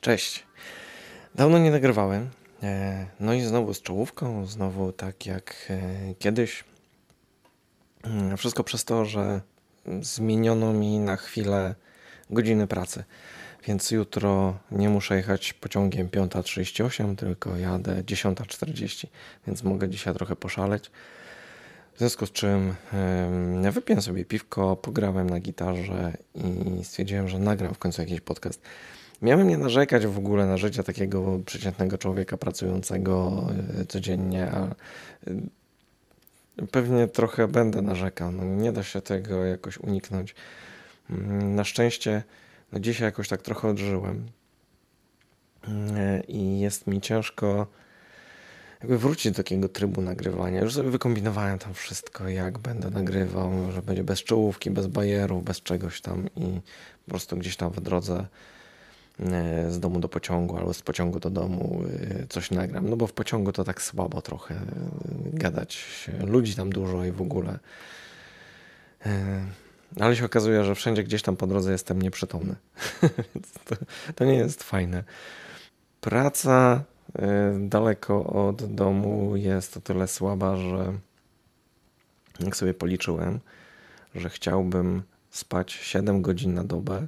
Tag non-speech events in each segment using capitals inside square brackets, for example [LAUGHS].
Cześć. Dawno nie nagrywałem. E, no i znowu z czołówką, znowu tak jak e, kiedyś. Mm, wszystko przez to, że zmieniono mi na chwilę godziny pracy. Więc jutro nie muszę jechać pociągiem 5.38, tylko jadę 10.40, więc mogę dzisiaj trochę poszaleć. W związku z czym ja wypiłem sobie piwko, pograłem na gitarze i stwierdziłem, że nagram w końcu jakiś podcast. Miałem nie narzekać w ogóle na życie takiego przeciętnego człowieka pracującego e, codziennie, a e, pewnie trochę będę narzekał. No, nie da się tego jakoś uniknąć. Mm, na szczęście no dzisiaj jakoś tak trochę odżyłem e, i jest mi ciężko jakby wrócić do takiego trybu nagrywania. Już sobie wykombinowałem tam wszystko, jak będę nagrywał, że będzie bez czołówki, bez bajerów, bez czegoś tam i po prostu gdzieś tam w drodze z domu do pociągu albo z pociągu do domu e, coś nagram. No bo w pociągu to tak słabo trochę e, gadać. Ludzi tam dużo i w ogóle. Ale się okazuje, że wszędzie gdzieś tam po drodze jestem nieprzytomny. [LAUGHS] to, to nie jest fajne. Praca daleko od domu jest o tyle słaba, że jak sobie policzyłem, że chciałbym spać 7 godzin na dobę,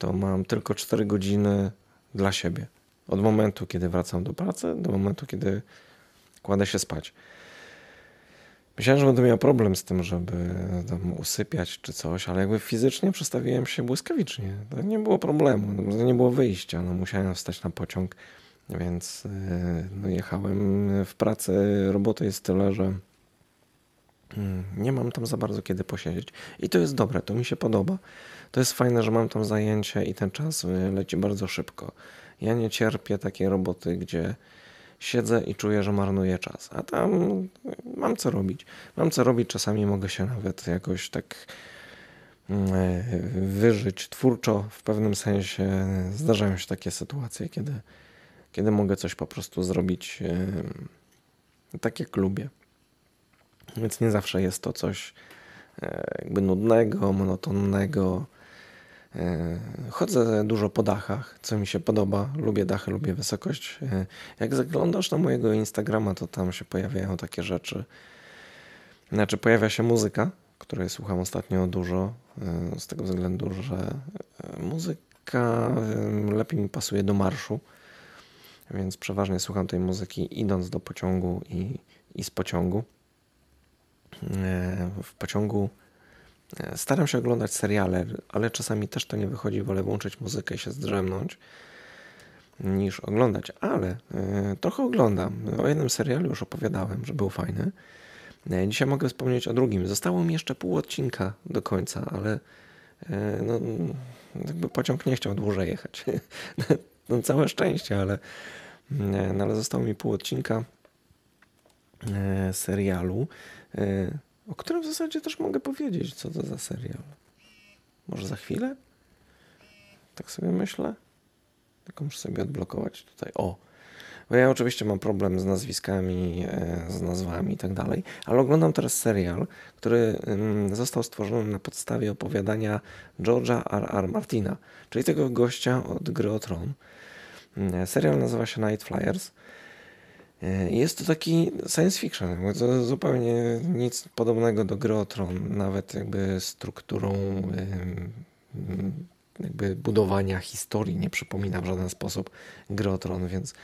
to mam tylko 4 godziny dla siebie. Od momentu, kiedy wracam do pracy, do momentu, kiedy kładę się spać. Myślałem, że będę miał problem z tym, żeby tam usypiać czy coś, ale jakby fizycznie przestawiłem się błyskawicznie. To nie było problemu, nie było wyjścia. No, musiałem wstać na pociąg, więc yy, no, jechałem w pracę. Roboty jest tyle, że nie mam tam za bardzo kiedy posiedzieć. I to jest dobre, to mi się podoba to jest fajne, że mam tam zajęcie i ten czas y, leci bardzo szybko. Ja nie cierpię takiej roboty, gdzie siedzę i czuję, że marnuję czas, a tam y, mam co robić. Mam co robić, czasami mogę się nawet jakoś tak mm, y, wyżyć twórczo w pewnym sensie. Zdarzają się takie sytuacje, kiedy, kiedy mogę coś po prostu zrobić tak jak lubię. Więc nie zawsze jest to coś jakby nudnego, monotonnego, E, chodzę dużo po dachach, co mi się podoba. Lubię dachy, lubię wysokość. E, jak zaglądasz na mojego Instagrama, to tam się pojawiają takie rzeczy. Znaczy, pojawia się muzyka, której słucham ostatnio dużo, e, z tego względu, że muzyka lepiej mi pasuje do marszu, więc przeważnie słucham tej muzyki idąc do pociągu i, i z pociągu. W pociągu E, staram się oglądać seriale, ale czasami też to nie wychodzi. Wolę włączyć muzykę i się zdrzemnąć niż oglądać, ale y, trochę oglądam. O jednym serialu już opowiadałem, że był fajny. Dzisiaj mogę wspomnieć o drugim. Zostało mi jeszcze pół odcinka do końca, ale no, jakby pociąg nie chciał dłużej jechać. [LAUGHS] no, całe szczęście, ale, no, ale zostało mi pół odcinka serialu o którym w zasadzie też mogę powiedzieć, co to za serial. Może za chwilę? Tak sobie myślę. Tylko muszę sobie odblokować tutaj. O! Bo ja oczywiście mam problem z nazwiskami, e, z nazwami i tak dalej, ale oglądam teraz serial, który został stworzony na podstawie opowiadania George'a R. R. Martina, czyli tego gościa od Gry o Tron. Mm, serial nazywa się Night Flyers E, jest to taki science fiction, to zupełnie nic podobnego do gry Tron, nawet jakby strukturą jakby budowania historii nie przypomina w żaden sposób gry Tron, więc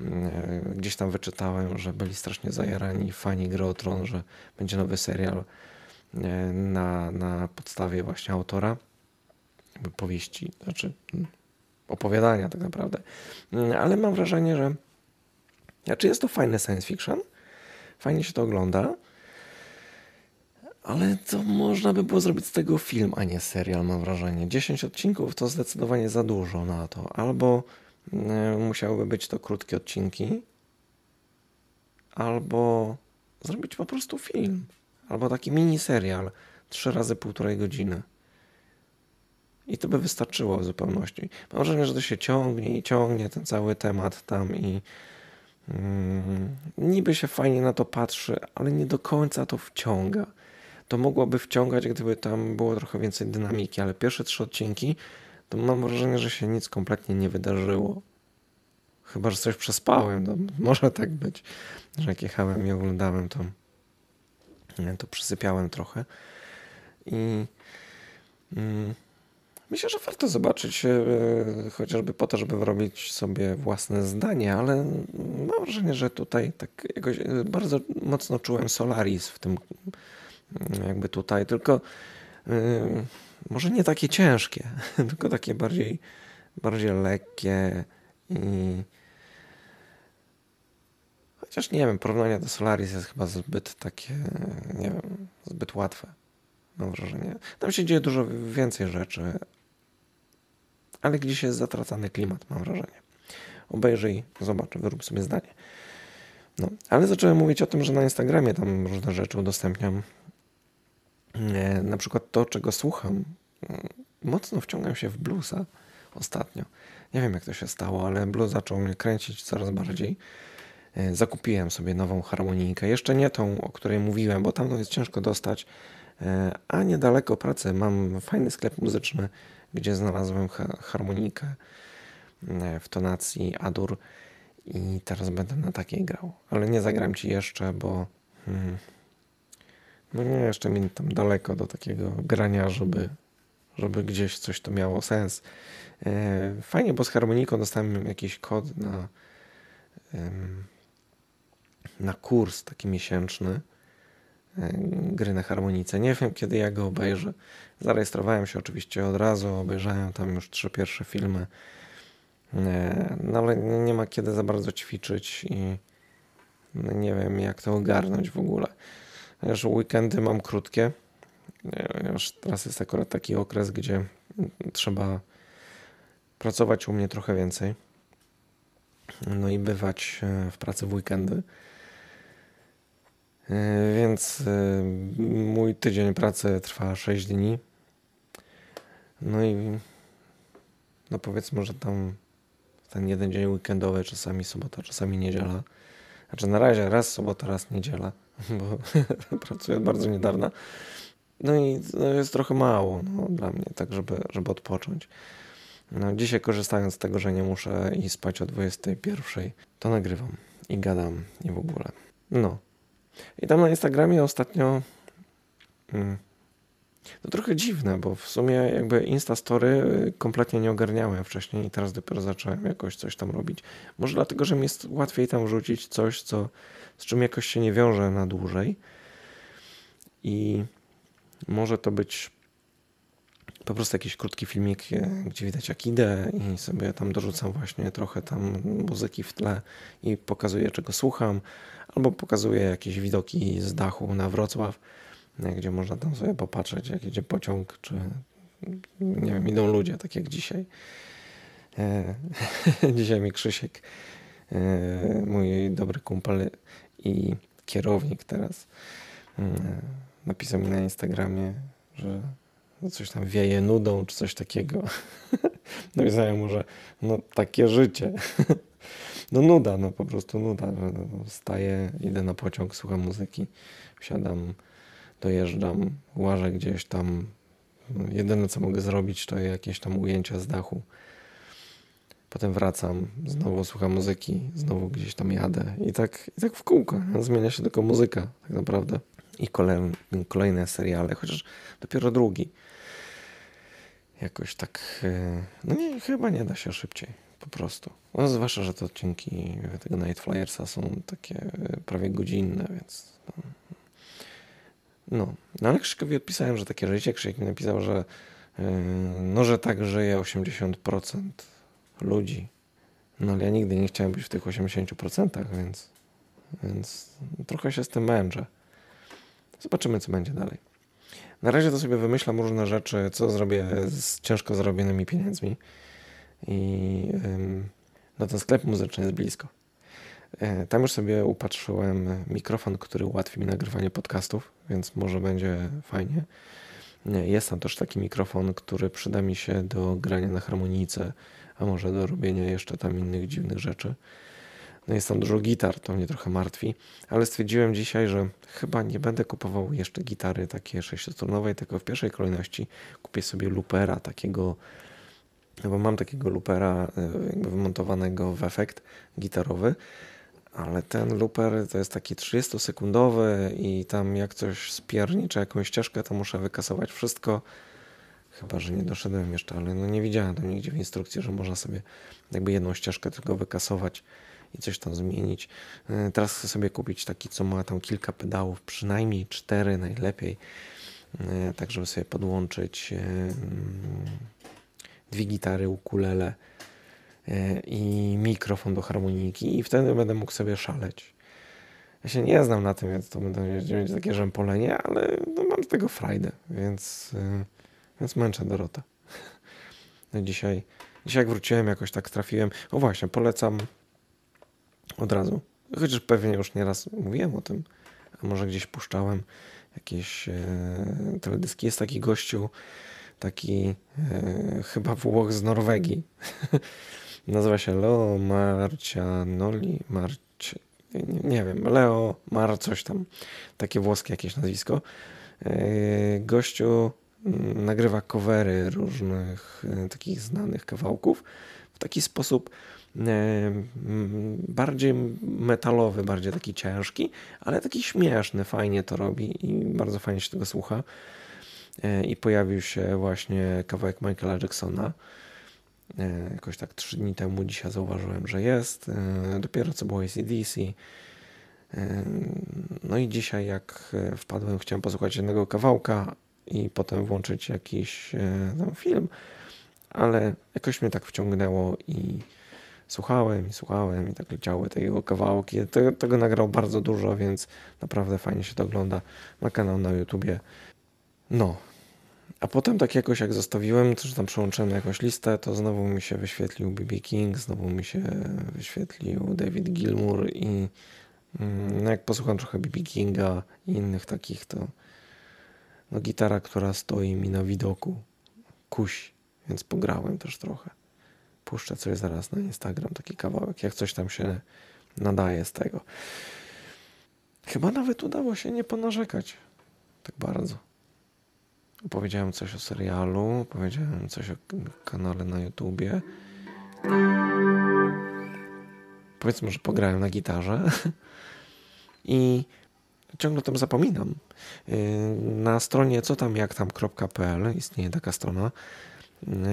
e, gdzieś tam wyczytałem, że byli strasznie zajarani fani gry Tron, że będzie nowy serial e, na, na podstawie właśnie autora powieści, znaczy opowiadania tak naprawdę. Ale mam wrażenie, że znaczy jest to fajne science fiction, fajnie się to ogląda, ale to można by było zrobić z tego film, a nie serial, mam wrażenie. 10 odcinków to zdecydowanie za dużo na to. Albo y, musiałyby być to krótkie odcinki, albo zrobić po prostu film, albo taki mini serial, trzy razy półtorej godziny. I to by wystarczyło w zupełności. Mam wrażenie, że to się ciągnie i ciągnie ten cały temat tam i Mm, niby się fajnie na to patrzy, ale nie do końca to wciąga. To mogłoby wciągać, gdyby tam było trochę więcej dynamiki, ale pierwsze trzy odcinki to mam wrażenie, że się nic kompletnie nie wydarzyło. Chyba, że coś przespałem. No, może tak być, że jak jechałem i oglądałem, to, to przysypiałem trochę. I mm, myślę, że warto zobaczyć, e, chociażby po to, żeby wyrobić sobie własne zdanie, ale mam wrażenie, że tutaj tak jakoś e, bardzo mocno czułem Solaris w tym, mm, jakby tutaj, tylko e, może nie takie ciężkie, [LAUGHS] tylko takie bardziej, bardziej lekkie i chociaż nie wiem, porównanie do Solaris jest chyba zbyt takie, nie wiem, zbyt łatwe. Mam wrażenie. Tam się dzieje dużo więcej rzeczy, ale gdzieś jest zatracany klimat, mam wrażenie. Obejrzyj, zobacz, wyrób sobie zdanie. No, ale zacząłem mówić o tym, że na Instagramie tam różne rzeczy udostępniam. E, na przykład to, czego słucham. Mocno wciągam się w bluesa ostatnio. Nie wiem, jak to się stało, ale blues zaczął mnie kręcić coraz bardziej. E, zakupiłem sobie nową harmonijkę. Jeszcze nie tą, o której mówiłem, bo tam jest ciężko dostać. E, a niedaleko pracy mam fajny sklep muzyczny, gdzie znalazłem harmonikę e, w tonacji Adur i teraz będę na takiej grał. Ale nie zagram ci jeszcze, bo hmm, no nie, jeszcze mi tam daleko do takiego grania, żeby, żeby gdzieś coś to miało sens. E, fajnie, bo z harmoniką dostałem jakiś kod na, na kurs taki miesięczny gry na harmonice. Nie wiem, kiedy ja go obejrzę. Zarejestrowałem się oczywiście od razu, obejrzałem tam już trzy pierwsze filmy, e, no ale nie ma kiedy za bardzo ćwiczyć i nie wiem, jak to ogarnąć w ogóle. Już weekendy mam krótkie. E, już teraz jest akurat taki okres, gdzie trzeba pracować u mnie trochę więcej. No i bywać w pracy w weekendy. E, więc e, mój tydzień pracy trwa 6 dni. No i no powiedzmy, że tam ten jeden dzień weekendowy, czasami sobota, czasami niedziela. Znaczy na razie raz sobota, raz niedziela, [LAUGHS] bo [LAUGHS] pracuję bardzo niedawno. No i no jest trochę mało no, dla mnie, tak żeby, żeby odpocząć. No, dzisiaj korzystając z tego, że nie muszę iść spać o 21, to nagrywam i gadam i w ogóle. No, i tam na Instagramie ostatnio. Hmm, to trochę dziwne, bo w sumie jakby Instastory kompletnie nie ogarniałem wcześniej i teraz dopiero zacząłem jakoś coś tam robić. Może dlatego, że mi jest łatwiej tam wrzucić coś, co, z czym jakoś się nie wiąże na dłużej. I może to być po prostu jakiś krótki filmik, gdzie widać jak idę i sobie tam dorzucam właśnie trochę tam muzyki w tle i pokazuję czego słucham, albo pokazuję jakieś widoki z dachu na Wrocław, gdzie można tam sobie popatrzeć jak idzie pociąg, czy nie wiem, idą ludzie, tak jak dzisiaj. E, [LAUGHS] dzisiaj mi Krzysiek, e, mój dobry kumpel i kierownik teraz, e, napisał mi na Instagramie, że no coś tam wieje nudą, czy coś takiego. Napisałem mu, że no takie życie. [LAUGHS] no nuda, no po prostu nuda. No, staję, idę na pociąg, słucham muzyki, wsiadam, dojeżdżam, łażę gdzieś tam. No, jedyne co mogę zrobić to jakieś tam ujęcia z dachu. Potem wracam, znowu słucham muzyki, znowu gdzieś tam jadę i tak, i tak w kółko. Zmienia się tylko muzyka tak naprawdę. I kolejne, seriale, chociaż dopiero drugi jakoś tak, e, no nie, chyba nie da się szybciej, po prostu. No, zwłaszcza, że te odcinki tego Night Flyersa są takie e, prawie godzinne, więc no. No ale Krzykowi odpisałem, że takie życie, Krzyk mi napisał, że e, no, że tak żyje 80% ludzi. No ale ja nigdy nie chciałem być w tych 80%, więc, więc trochę się z tym męczę. Zobaczymy, co będzie dalej. Na razie to sobie wymyślam różne rzeczy, co zrobię z ciężko zarobionymi pieniędzmi. I no ten sklep muzyczny jest blisko. E, tam już sobie upatrzyłem mikrofon, który ułatwi mi nagrywanie podcastów, więc może będzie fajnie. Jest tam też taki mikrofon, który przyda mi się do grania na harmonijce, a może do robienia jeszcze tam innych dziwnych rzeczy. No jest tam dużo gitar, to mnie trochę martwi, ale stwierdziłem dzisiaj, że chyba nie będę kupował jeszcze gitary takie sześciostrunowej, tylko w pierwszej kolejności kupię sobie loopera takiego No bo mam takiego loopera e, jakby wymontowanego w efekt gitarowy, ale ten looper to jest taki 30-sekundowy i tam jak coś spierniczy jakąś ścieżkę, to muszę wykasować wszystko. Chyba, że nie doszedłem jeszcze, ale no nie widziałem tam nigdzie w instrukcji, że można sobie jakby jedną ścieżkę tylko wykasować i coś tam zmienić. E, teraz chcę sobie kupić taki, co ma tam kilka pedałów, przynajmniej cztery najlepiej, e, tak żeby sobie podłączyć dwie gitary, ukulele e, i mikrofon do harmoniki i wtedy będę mógł sobie szaleć. Ja się nie znam na tym, więc to będzie takie rzępolenie, ale no mam z tego frajdę, więc, e, więc męczę Dorota. [LAUGHS] No dzisiaj, dzisiaj jak wróciłem, jakoś tak trafiłem. O właśnie, polecam od razu. Chociaż pewnie już nieraz mówiłem o tym, a może gdzieś puszczałem jakieś e, teledyski. Jest taki gościu, taki e, chyba Włoch z Norwegii. [LAUGHS] Nazywa się Leo Marcianoli, Marci, nie, nie, wiem, Leo Mar coś tam, takie włoskie jakieś nazwisko. E, gościu mm, nagrywa covery różnych e, takich znanych kawałków taki sposób e, bardziej metalowy, bardziej taki ciężki, ale taki śmieszny, fajnie to robi i bardzo fajnie się tego słucha. E, i pojawił się właśnie kawałek Michaela Jacksona. E, jakoś tak trzy dni temu, dzisiaj zauważyłem, że jest. Dopiero co było ACDC. No i dzisiaj jak wpadłem, chciałem posłuchać jednego kawałka i potem włączyć jakiś film, ale jakoś mnie tak wciągnęło i słuchałem i słuchałem i tak leciały te jego kawałki. Tego, tego nagrał bardzo dużo, więc naprawdę fajnie się to ogląda. Ma kanał na YouTubie no. A potem tak jakoś jak zostawiłem, że tam przełączyłem jakąś listę, to znowu mi się wyświetlił B.B. King, znowu mi się wyświetlił David Gilmour i mm, no jak posłucham trochę B.B. Kinga i innych takich, to no gitara, która stoi mi na widoku, kuś, więc pograłem też trochę. Puszczę coś zaraz na Instagram, taki kawałek, jak coś tam się nadaje z tego. Chyba nawet udało się nie ponarzekać tak bardzo. Powiedziałem coś o serialu, powiedziałem coś o kanale na YouTubie. Powiedzmy, że pograłem na gitarze [LAUGHS] i ciągle o tym zapominam. Y, na stronie co tam jak tam.pl istnieje taka strona.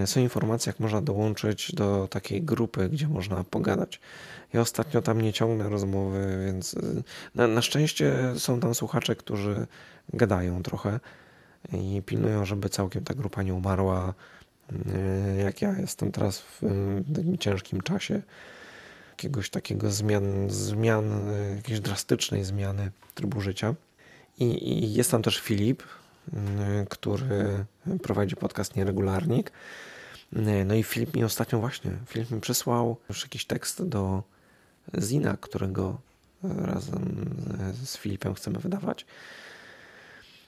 Y, są informacje, jak można dołączyć do takiej grupy, gdzie można pogadać. Ja ostatnio tam nie ciągnę rozmowy, więc y, na, na szczęście są tam słuchacze, którzy gadają trochę i pilnują, żeby całkiem ta grupa nie umarła. E, jak ja jestem teraz w takim ciężkim czasie jakiegoś takiego zmian, zmian e, jakiejś drastycznej zmiany trybu życia. I, I, jest tam też Filip, który prowadzi podcast Nieregularnik. E, no i Filip mi ostatnio właśnie, Filip mi przysłał już jakiś tekst do Zina, którego razem z Filipem chcemy wydawać.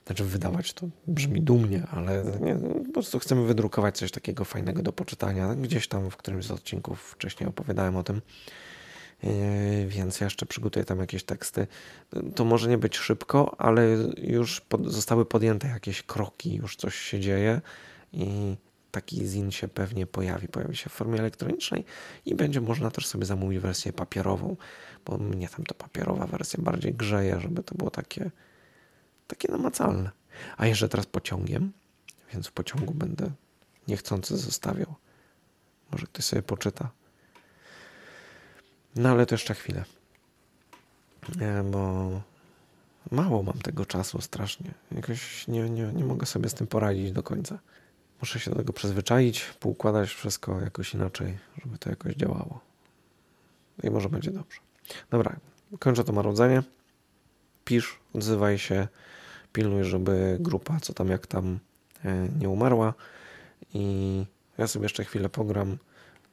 Znaczy wydawać to brzmi dumnie, ale nie, po prostu chcemy wydrukować coś takiego fajnego do poczytania. Gdzieś tam w którymś z odcinków wcześniej opowiadałem o tym. Yy, więc jeszcze przygotuję tam jakieś teksty. To może nie być szybko, ale już pod, zostały podjęte jakieś kroki, już coś się dzieje i taki zin się pewnie pojawi. Pojawi się w formie elektronicznej i będzie można też sobie zamówić wersję papierową, bo mnie tam ta papierowa wersja bardziej grzeje, żeby to było takie takie namacalne. A jeszcze teraz pociągiem, więc w pociągu będę niechcący zostawiał. Może ktoś sobie poczyta. No ale to jeszcze chwilę. Bo mało mam tego czasu strasznie. Jakoś nie, nie, nie mogę sobie z tym poradzić do końca. Muszę się do tego przyzwyczaić, poukładać wszystko jakoś inaczej, żeby to jakoś działało. I może będzie dobrze. Dobra, kończę to marudzenie. Pisz, odzywaj się pilnuj, żeby grupa, co tam jak tam e, nie umarła i ja sobie jeszcze chwilę pogram,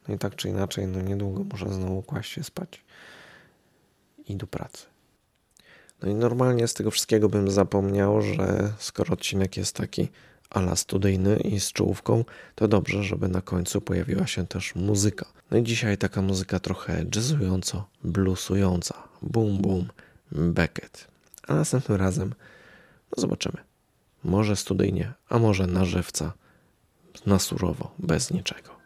no i tak czy inaczej, no niedługo muszę znowu kłaść się spać i do pracy. No i normalnie z tego wszystkiego bym zapomniał, że skoro odcinek jest taki ala studyjny i z czołówką, to dobrze, żeby na końcu pojawiła się też muzyka. No i dzisiaj taka muzyka trochę jazzująco, bluesująca. Boom, boom, Beckett. A następnym razem no zobaczymy. Może studyjnie, a może na żywca, na surowo, bez niczego.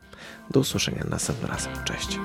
Do usłyszenia następnym razem. Cześć.